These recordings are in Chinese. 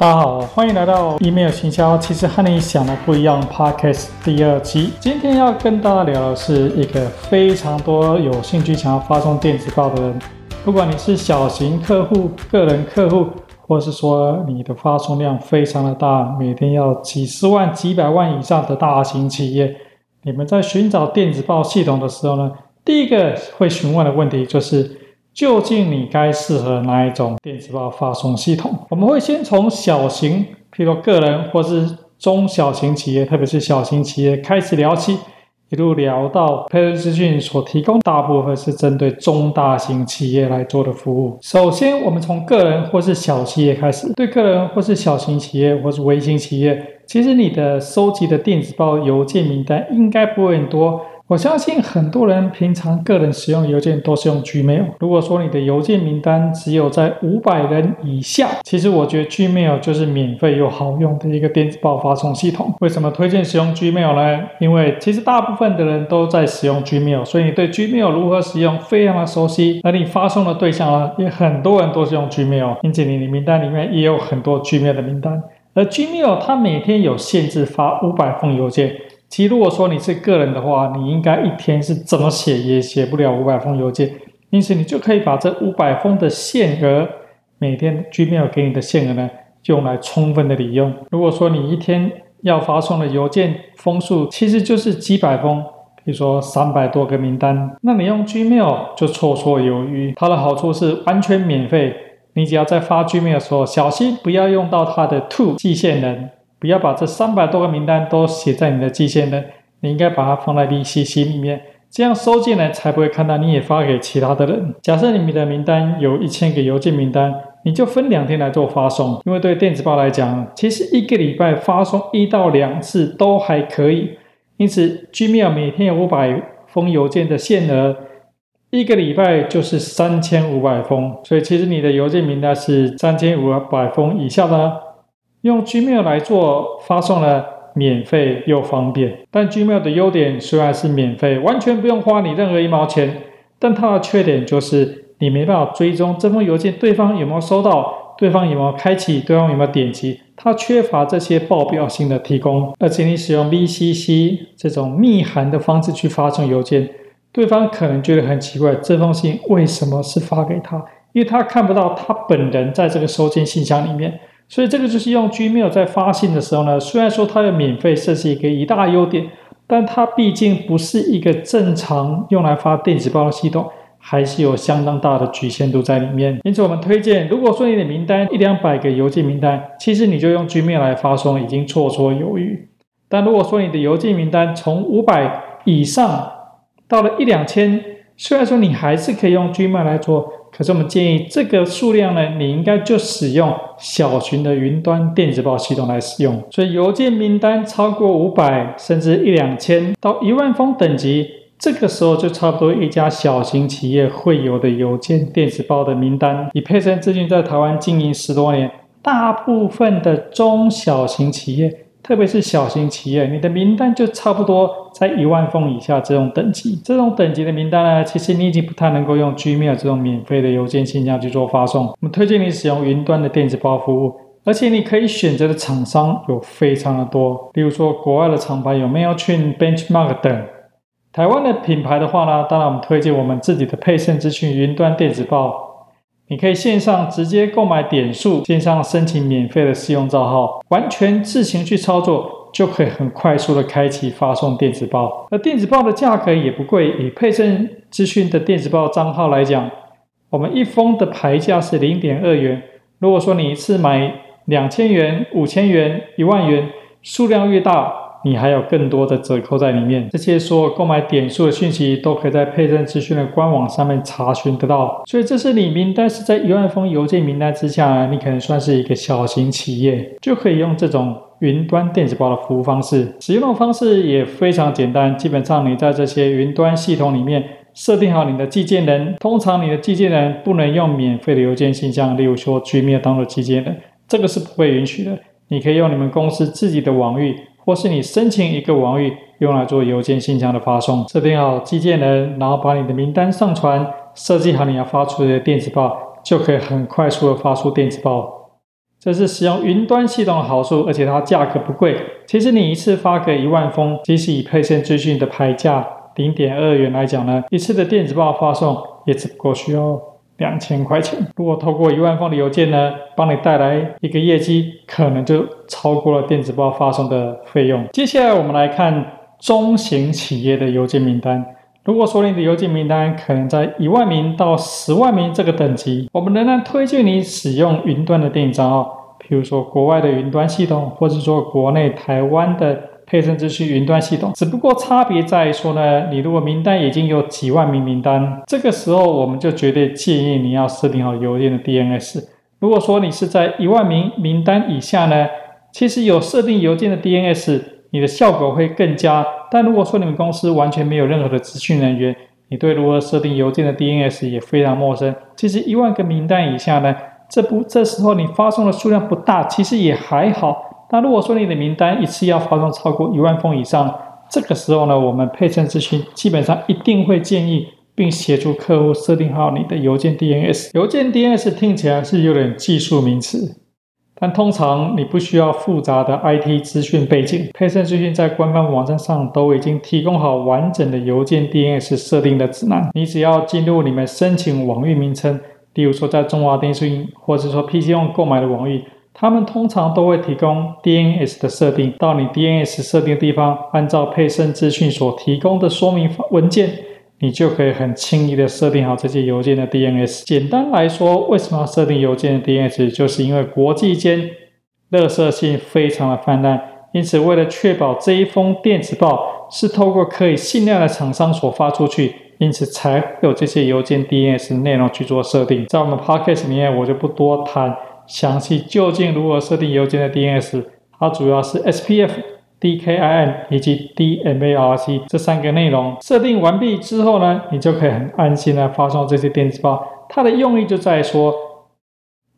大家好，欢迎来到 Email 行销，其实和你想的不一样 Podcast 第二期。今天要跟大家聊的是一个非常多有兴趣想要发送电子报的人，不管你是小型客户、个人客户，或是说你的发送量非常的大，每天要几十万、几百万以上的大型企业，你们在寻找电子报系统的时候呢，第一个会询问的问题就是。究竟你该适合哪一种电子报发送系统？我们会先从小型，譬如个人或是中小型企业，特别是小型企业开始聊起，一路聊到配盛资讯所提供，大部分是针对中大型企业来做的服务。首先，我们从个人或是小企业开始，对个人或是小型企业或是微型企业，其实你的收集的电子报邮件名单应该不会很多。我相信很多人平常个人使用邮件都是用 Gmail。如果说你的邮件名单只有在五百人以下，其实我觉得 Gmail 就是免费又好用的一个电子报发送系统。为什么推荐使用 Gmail 呢？因为其实大部分的人都在使用 Gmail，所以你对 Gmail 如何使用非常的熟悉。而你发送的对象呢，也很多人都是用 Gmail，因此你的名单里面也有很多 Gmail 的名单。而 Gmail 它每天有限制发五百封邮件。其实，如果说你是个人的话，你应该一天是怎么写也写不了五百封邮件，因此你就可以把这五百封的限额，每天 Gmail 给你的限额呢，用来充分的利用。如果说你一天要发送的邮件封数其实就是几百封，比如说三百多个名单，那你用 Gmail 就绰绰有余。它的好处是完全免费，你只要在发 Gmail 的时候，小心不要用到它的 To 寄件人。不要把这三百多个名单都写在你的寄件人，你应该把它放在 VCC 里面，这样收件人才不会看到你也发给其他的人。假设你们的名单有一千个邮件名单，你就分两天来做发送，因为对电子报来讲，其实一个礼拜发送一到两次都还可以。因此，Gmail 每天有五百封邮件的限额，一个礼拜就是三千五百封，所以其实你的邮件名单是三千五百封以下的。用 Gmail 来做发送呢，免费又方便。但 Gmail 的优点虽然是免费，完全不用花你任何一毛钱，但它的缺点就是你没办法追踪这封邮件对方有没有收到，对方有没有开启，对方有没有点击，它缺乏这些报表性的提供。而且你使用 VCC 这种密函的方式去发送邮件，对方可能觉得很奇怪，这封信为什么是发给他？因为他看不到他本人在这个收件信箱里面。所以这个就是用 Gmail 在发信的时候呢，虽然说它的免费设是一个一大优点，但它毕竟不是一个正常用来发电子报的系统，还是有相当大的局限度在里面。因此，我们推荐，如果说你的名单一两百个邮件名单，其实你就用 Gmail 来发送已经绰绰有余。但如果说你的邮件名单从五百以上到了一两千，虽然说你还是可以用 Gmail 来做。可是我们建议这个数量呢，你应该就使用小型的云端电子报系统来使用。所以邮件名单超过五百，甚至一两千到一万封等级，这个时候就差不多一家小型企业会有的邮件电子报的名单。以配盛资讯在台湾经营十多年，大部分的中小型企业。特别是小型企业，你的名单就差不多在一万封以下这种等级。这种等级的名单呢，其实你已经不太能够用 Gmail 这种免费的邮件信箱去做发送。我们推荐你使用云端的电子报服务，而且你可以选择的厂商有非常的多。比如说国外的厂牌有 Mailchimp、Benchmark 等。台湾的品牌的话呢，当然我们推荐我们自己的配盛资讯云端电子报。你可以线上直接购买点数，线上申请免费的试用账号，完全自行去操作，就可以很快速的开启发送电子报。而电子报的价格也不贵，以配盛资讯的电子报账号来讲，我们一封的牌价是零点二元。如果说你一次买两千元、五千元、一万元，数量越大，你还有更多的折扣在里面，这些所有购买点数的讯息都可以在配证资讯的官网上面查询得到。所以这是你名单是在一万封邮件名单之下，你可能算是一个小型企业，就可以用这种云端电子报的服务方式。使用的方式也非常简单，基本上你在这些云端系统里面设定好你的寄件人，通常你的寄件人不能用免费的邮件信箱，例如说 Gmail 当做寄件人，这个是不会允许的。你可以用你们公司自己的网域。或是你申请一个网域用来做邮件信箱的发送，设定好寄件人，然后把你的名单上传，设计好你要发出的电子报，就可以很快速的发出电子报。这是使用云端系统的好处，而且它价格不贵。其实你一次发个一万封，即使以沛盛资讯的牌价零点二元来讲呢，一次的电子报发送也只不过需要两千块钱。如果透过一万封的邮件呢，帮你带来一个业绩，可能就超过了电子报发送的费用。接下来我们来看中型企业的邮件名单。如果说你的邮件名单可能在一万名到十万名这个等级，我们仍然推荐你使用云端的电子账号，譬如说国外的云端系统，或者说国内台湾的沛盛资讯云端系统。只不过差别在于说呢，你如果名单已经有几万名名单，这个时候我们就绝对建议你要设定好邮件的 DNS。如果说你是在一万名名单以下呢，其实有设定邮件的 DNS，你的效果会更佳。但如果说你们公司完全没有任何的资讯人员，你对如何设定邮件的 DNS 也非常陌生。其实一万个名单以下呢，这不这时候你发送的数量不大，其实也还好。那如果说你的名单一次要发送超过一万封以上，这个时候呢，我们沛盛资讯基本上一定会建议并协助客户设定好你的邮件 DNS。邮件 DNS 听起来是有点技术名词。但通常你不需要复杂的 IT 资讯背景，沛盛资讯在官方网站上都已经提供好完整的邮件 DNS 设定的指南。你只要进入你们申请网域名称，例如说在中华电信或者说 PC Home 购买的网域，他们通常都会提供 DNS 的设定。到你 DNS 设定的地方，按照沛盛资讯所提供的说明文件，你就可以很轻易的设定好这些邮件的 DNS。简单来说，为什么要设定邮件的 DNS？就是因为国际间垃圾信非常的泛滥，因此为了确保这一封电子报是透过可以信赖的厂商所发出去，因此才有这些邮件 DNS 内容去做设定。在我们 Podcast 里面，我就不多谈详细究竟如何设定邮件的 DNS，它主要是 SPF。DKIM 以及 DMARC 这三个内容设定完毕之后呢，你就可以很安心的发送这些电子报。它的用意就在于说，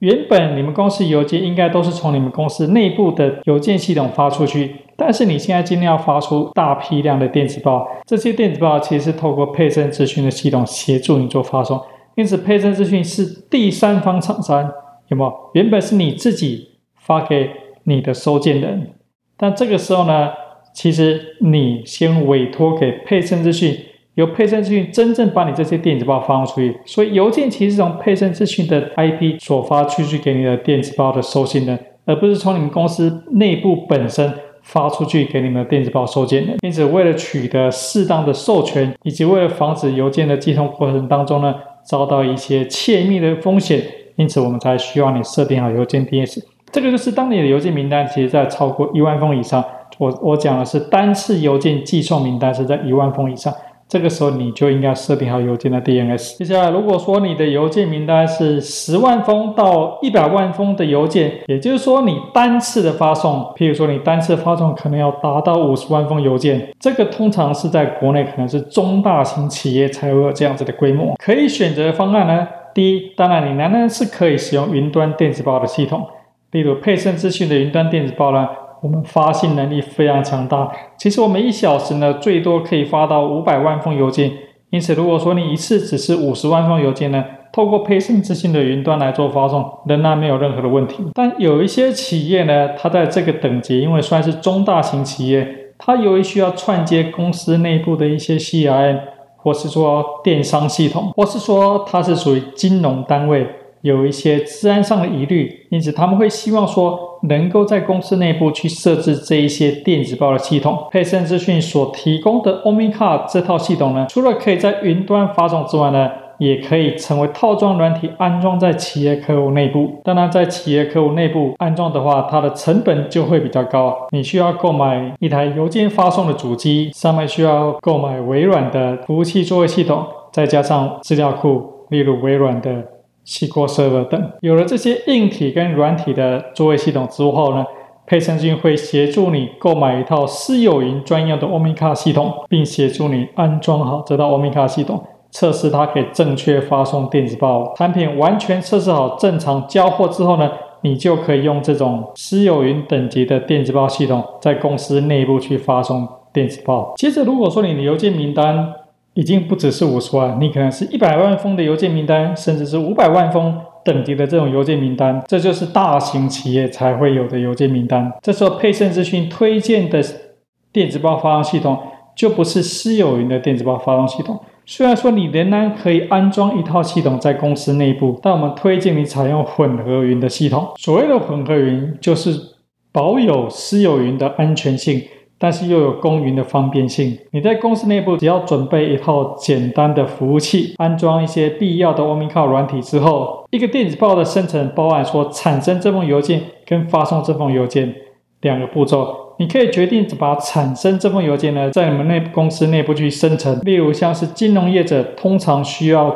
原本你们公司邮件应该都是从你们公司内部的邮件系统发出去，但是你现在今天要发出大批量的电子报，这些电子报其实是透过沛盛资讯的系统协助你做发送，因此沛盛资讯是第三方厂商，有没有？原本是你自己发给你的收件人。但这个时候呢，其实你先委托给沛盛资讯，由沛盛资讯真正把你这些电子报发出去。所以邮件其实是从沛盛资讯的 IP 所发出去给你的电子报的收信人，而不是从你们公司内部本身发出去给你们的电子报收件人。因此，为了取得适当的授权，以及为了防止邮件的寄送过程当中呢，遭到一些窃密的风险，因此我们才需要你设定好邮件 DNS。这个就是当你的邮件名单其实在超过一万封以上，我我讲的是单次邮件寄送名单是在一万封以上，这个时候你就应该设定好邮件的 DNS。接下来，如果说你的邮件名单是十万封到一百万封的邮件，也就是说你单次的发送，譬如说你单次发送可能要达到五十万封邮件，这个通常是在国内可能是中大型企业才会有这样子的规模。可以选择的方案呢，第一，当然你仍然是可以使用云端电子报的系统。例如沛盛资讯的云端电子报呢，我们发信能力非常强大。其实我们一小时呢，最多可以发到五百万封邮件。因此，如果说你一次只是五十万封邮件呢，透过沛盛资讯的云端来做发送，仍然没有任何的问题。但有一些企业呢，它在这个等级，因为算是中大型企业，它由于需要串接公司内部的一些 CRM，或是说电商系统，或是说它是属于金融单位。有一些治安上的疑虑，因此他们会希望说能够在公司内部去设置这一些电子报的系统。配盛资讯所提供的 omica 这套系统呢，除了可以在云端发送之外呢，也可以成为套装软体安装在企业客户内部。当然，在企业客户内部安装的话，它的成本就会比较高。你需要购买一台邮件发送的主机，上面需要购买微软的服务器作业系统，再加上资料库，例如微软的。SQL Server 等，有了这些硬体跟软体的作业系统之后呢，沛盛君会协助你购买一套私有云专用的 Omnicard 系统，并协助你安装好这套 Omnicard 系统，测试它可以正确发送电子报。产品完全测试好正常交货之后呢，你就可以用这种私有云等级的电子报系统，在公司内部去发送电子报。接着，如果说你的邮件名单，已经不只是五十万，你可能是一百万封的邮件名单，甚至是五百万封等级的这种邮件名单，这就是大型企业才会有的邮件名单。这时候佩盛资讯推荐的电子报发送系统就不是私有云的电子报发送系统。虽然说你仍然可以安装一套系统在公司内部，但我们推荐你采用混合云的系统。所谓的混合云，就是保有私有云的安全性。但是又有公云的方便性。你在公司内部只要准备一套简单的服务器，安装一些必要的 Omicron 软体之后，一个电子报的生成包含说产生这封邮件跟发送这封邮件两个步骤。你可以决定把产生这封邮件呢，在你们内公司内部去生成。例如像是金融业者，通常需要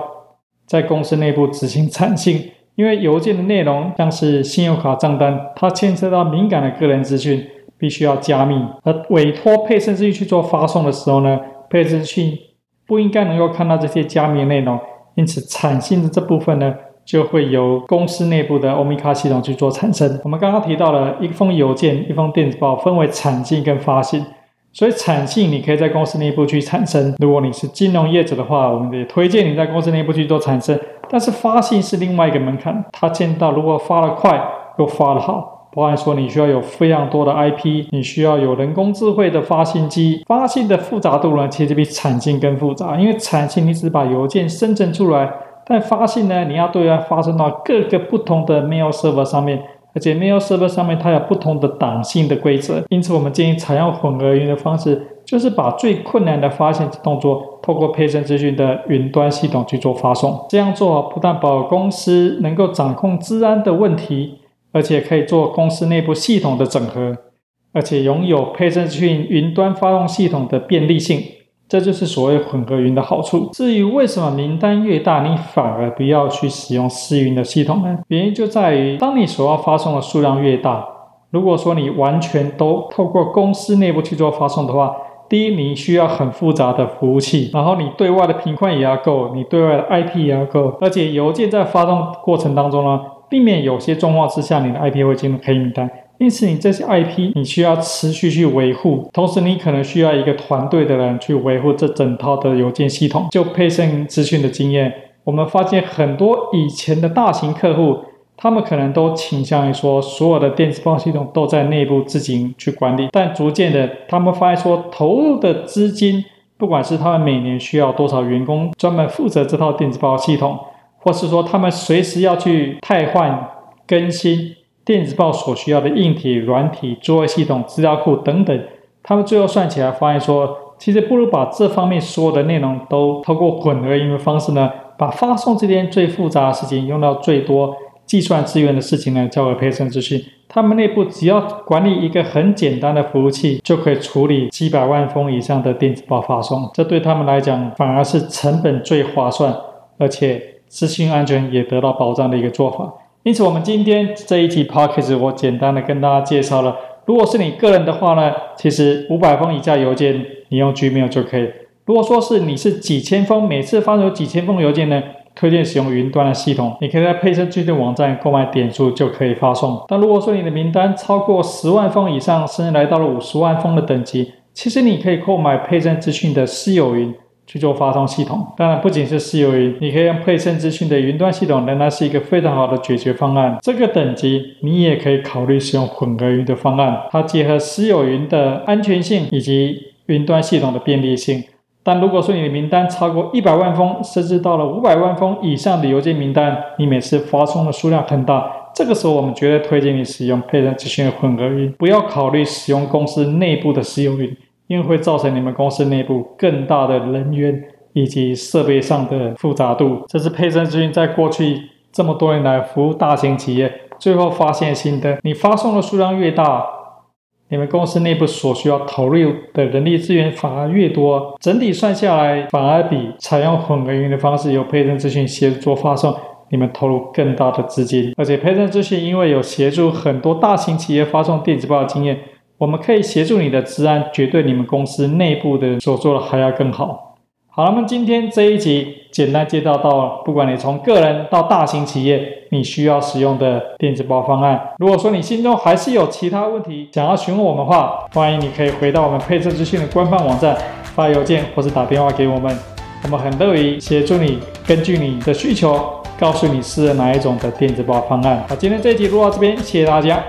在公司内部执行产信，因为邮件的内容像是信用卡账单，它牵涉到敏感的个人资讯。必须要加密，而委托佩盛资讯去做发送的时候呢，佩盛资讯不应该能够看到这些加密内容，因此产信的这部分呢，就会由公司内部的 Omicron 系统去做产生。我们刚刚提到了一封邮件、一封电子报分为产信跟发信，所以产信你可以在公司内部去产生。如果你是金融业者的话，我们也推荐你在公司内部去做产生。但是发信是另外一个门槛，它见到如果发得快又发得好。包含说，你需要有非常多的 IP，你需要有人工智慧的发信机，发信的复杂度呢，其实比产信更复杂。因为产信你只把邮件生成出来，但发信呢，你要对它发送到各个不同的 mail server 上面，而且 mail server 上面它有不同的档性的规则。因此，我们建议采用混合云的方式，就是把最困难的发信动作，透过佩盛资讯的云端系统去做发送。这样做不但保公司能够掌控治安的问题。而且可以做公司内部系统的整合，而且拥有佩盛资讯云端发送系统的便利性，这就是所谓混合云的好处。至于为什么名单越大，你反而不要去使用私云的系统呢？原因就在于，当你所要发送的数量越大，如果说你完全都透过公司内部去做发送的话，第一，你需要很复杂的服务器，然后你对外的频宽也要够，你对外的 IP 也要够，而且邮件在发送过程当中呢，避免有些状况之下，你的 IP 会进入黑名单，因此你这些 IP 你需要持续去维护，同时你可能需要一个团队的人去维护这整套的邮件系统。就配送资讯的经验，我们发现很多以前的大型客户，他们可能都倾向于说，所有的电子报系统都在内部自行去管理，但逐渐的，他们发现说，投入的资金，不管是他们每年需要多少员工专门负责这套电子报系统。或是说，他们随时要去汰换、更新电子报所需要的硬体、软体、作业系统、资料库等等，他们最后算起来发现说，其实不如把这方面所有的内容都透过混合应用方式呢，把发送这件最复杂的事情、用到最多计算资源的事情呢，交给佩盛资讯。他们内部只要管理一个很简单的服务器，就可以处理几百万封以上的电子报发送。这对他们来讲，反而是成本最划算，而且。资讯安全也得到保障的一个做法，因此我们今天这一期 podcast 我简单的跟大家介绍了。如果是你个人的话呢，其实五百封以下邮件你用 Gmail 就可以。如果说是你是几千封，每次发送有几千封邮件呢，推荐使用云端的系统，你可以在佩盛资讯网站购买点数就可以发送。但如果说你的名单超过十万封以上，甚至来到了五十万封的等级，其实你可以购买佩盛资讯的私有云。去做发送系统，当然不仅是私有云，你可以用佩盛资讯的云端系统，仍然是一个非常好的解决方案。这个等级你也可以考虑使用混合云的方案，它结合私有云的安全性以及云端系统的便利性。但如果说你的名单超过一百万封，甚至到了五百万封以上的邮件名单，你每次发送的数量很大，这个时候我们绝对推荐你使用佩盛资讯的混合云，不要考虑使用公司内部的私有云。因为会造成你们公司内部更大的人员以及设备上的复杂度，这是佩森资讯在过去这么多年来服务大型企业最后发现新的。你发送的数量越大，你们公司内部所需要投入的人力资源反而越多，整体算下来反而比采用混合云的方式由佩森资讯协助发送，你们投入更大的资金。而且佩森资讯因为有协助很多大型企业发送电子报的经验。我们可以协助你的治安，绝对你们公司内部的所做的还要更好。好了，那么今天这一集简单介绍到，不管你从个人到大型企业，你需要使用的电子报方案。如果说你心中还是有其他问题想要询问我们的话，欢迎你可以回到我们配置资讯的官方网站发邮件或是打电话给我们，我们很乐意协助你，根据你的需求。告诉你适合哪一种的电子报方案。好，今天这一集录到这边，谢谢大家。